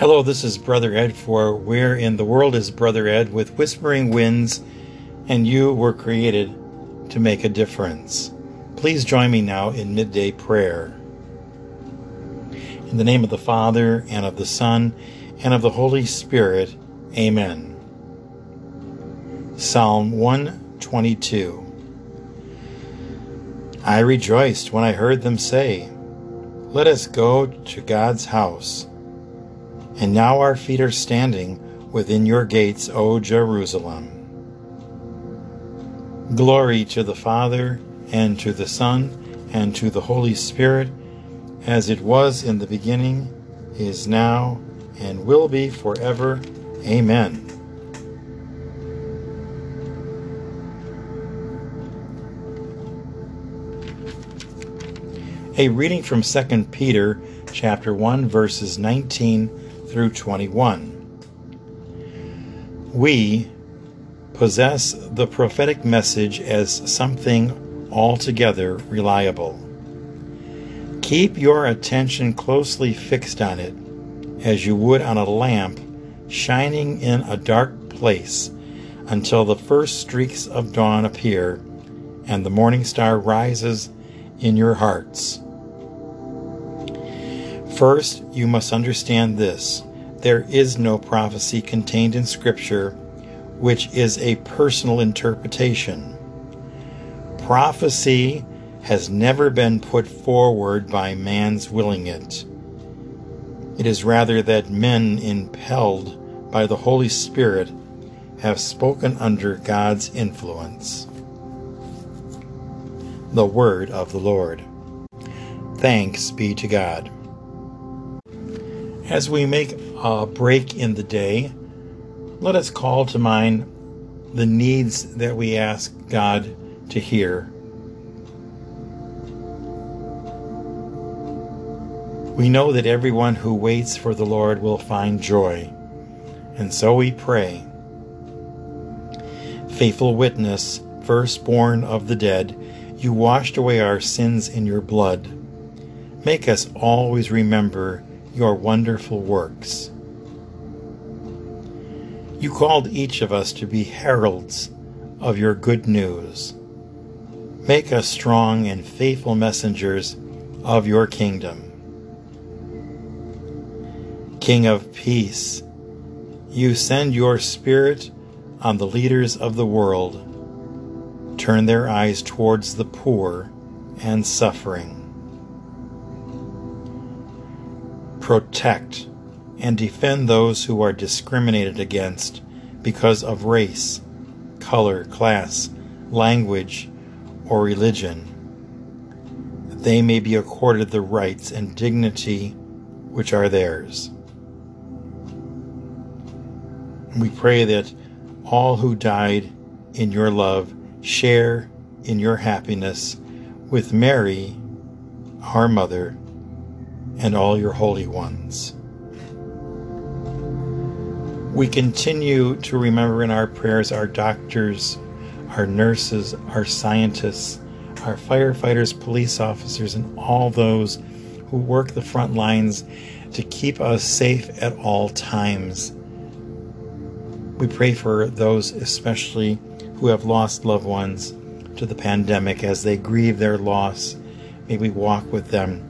Hello, this is Brother Ed for Where in the World is Brother Ed with Whispering Winds, and you were created to make a difference. Please join me now in midday prayer. In the name of the Father, and of the Son, and of the Holy Spirit, Amen. Psalm 122 I rejoiced when I heard them say, Let us go to God's house. And now our feet are standing within your gates, O Jerusalem. Glory to the Father, and to the Son, and to the Holy Spirit, as it was in the beginning, is now, and will be forever. Amen. A reading from 2 Peter chapter 1 verses 19 through 21. We possess the prophetic message as something altogether reliable. Keep your attention closely fixed on it, as you would on a lamp shining in a dark place, until the first streaks of dawn appear and the morning star rises in your hearts. First, you must understand this there is no prophecy contained in Scripture which is a personal interpretation. Prophecy has never been put forward by man's willing it. It is rather that men, impelled by the Holy Spirit, have spoken under God's influence. The Word of the Lord. Thanks be to God. As we make a break in the day, let us call to mind the needs that we ask God to hear. We know that everyone who waits for the Lord will find joy, and so we pray. Faithful witness, firstborn of the dead, you washed away our sins in your blood. Make us always remember your wonderful works. You called each of us to be heralds of your good news. Make us strong and faithful messengers of your kingdom. King of peace, you send your Spirit on the leaders of the world. Turn their eyes towards the poor and suffering. Protect, and defend those who are discriminated against because of race, color, class, language, or religion. They may be accorded the rights and dignity which are theirs. We pray that all who died in your love share in your happiness with Mary, our mother, and all your holy ones. We continue to remember in our prayers our doctors, our nurses, our scientists, our firefighters, police officers, and all those who work the front lines to keep us safe at all times. We pray for those, especially who have lost loved ones to the pandemic, as they grieve their loss. May we walk with them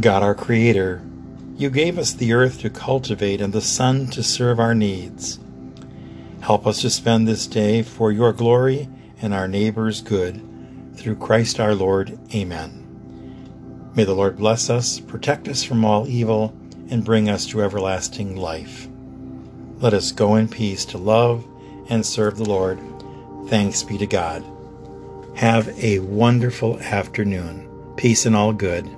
God our Creator, you gave us the earth to cultivate and the sun to serve our needs. Help us to spend this day for your glory and our neighbor's good. Through Christ our Lord. Amen. May the Lord bless us, protect us from all evil, and bring us to everlasting life. Let us go in peace to love and serve the Lord. Thanks be to God. Have a wonderful afternoon. Peace and all good.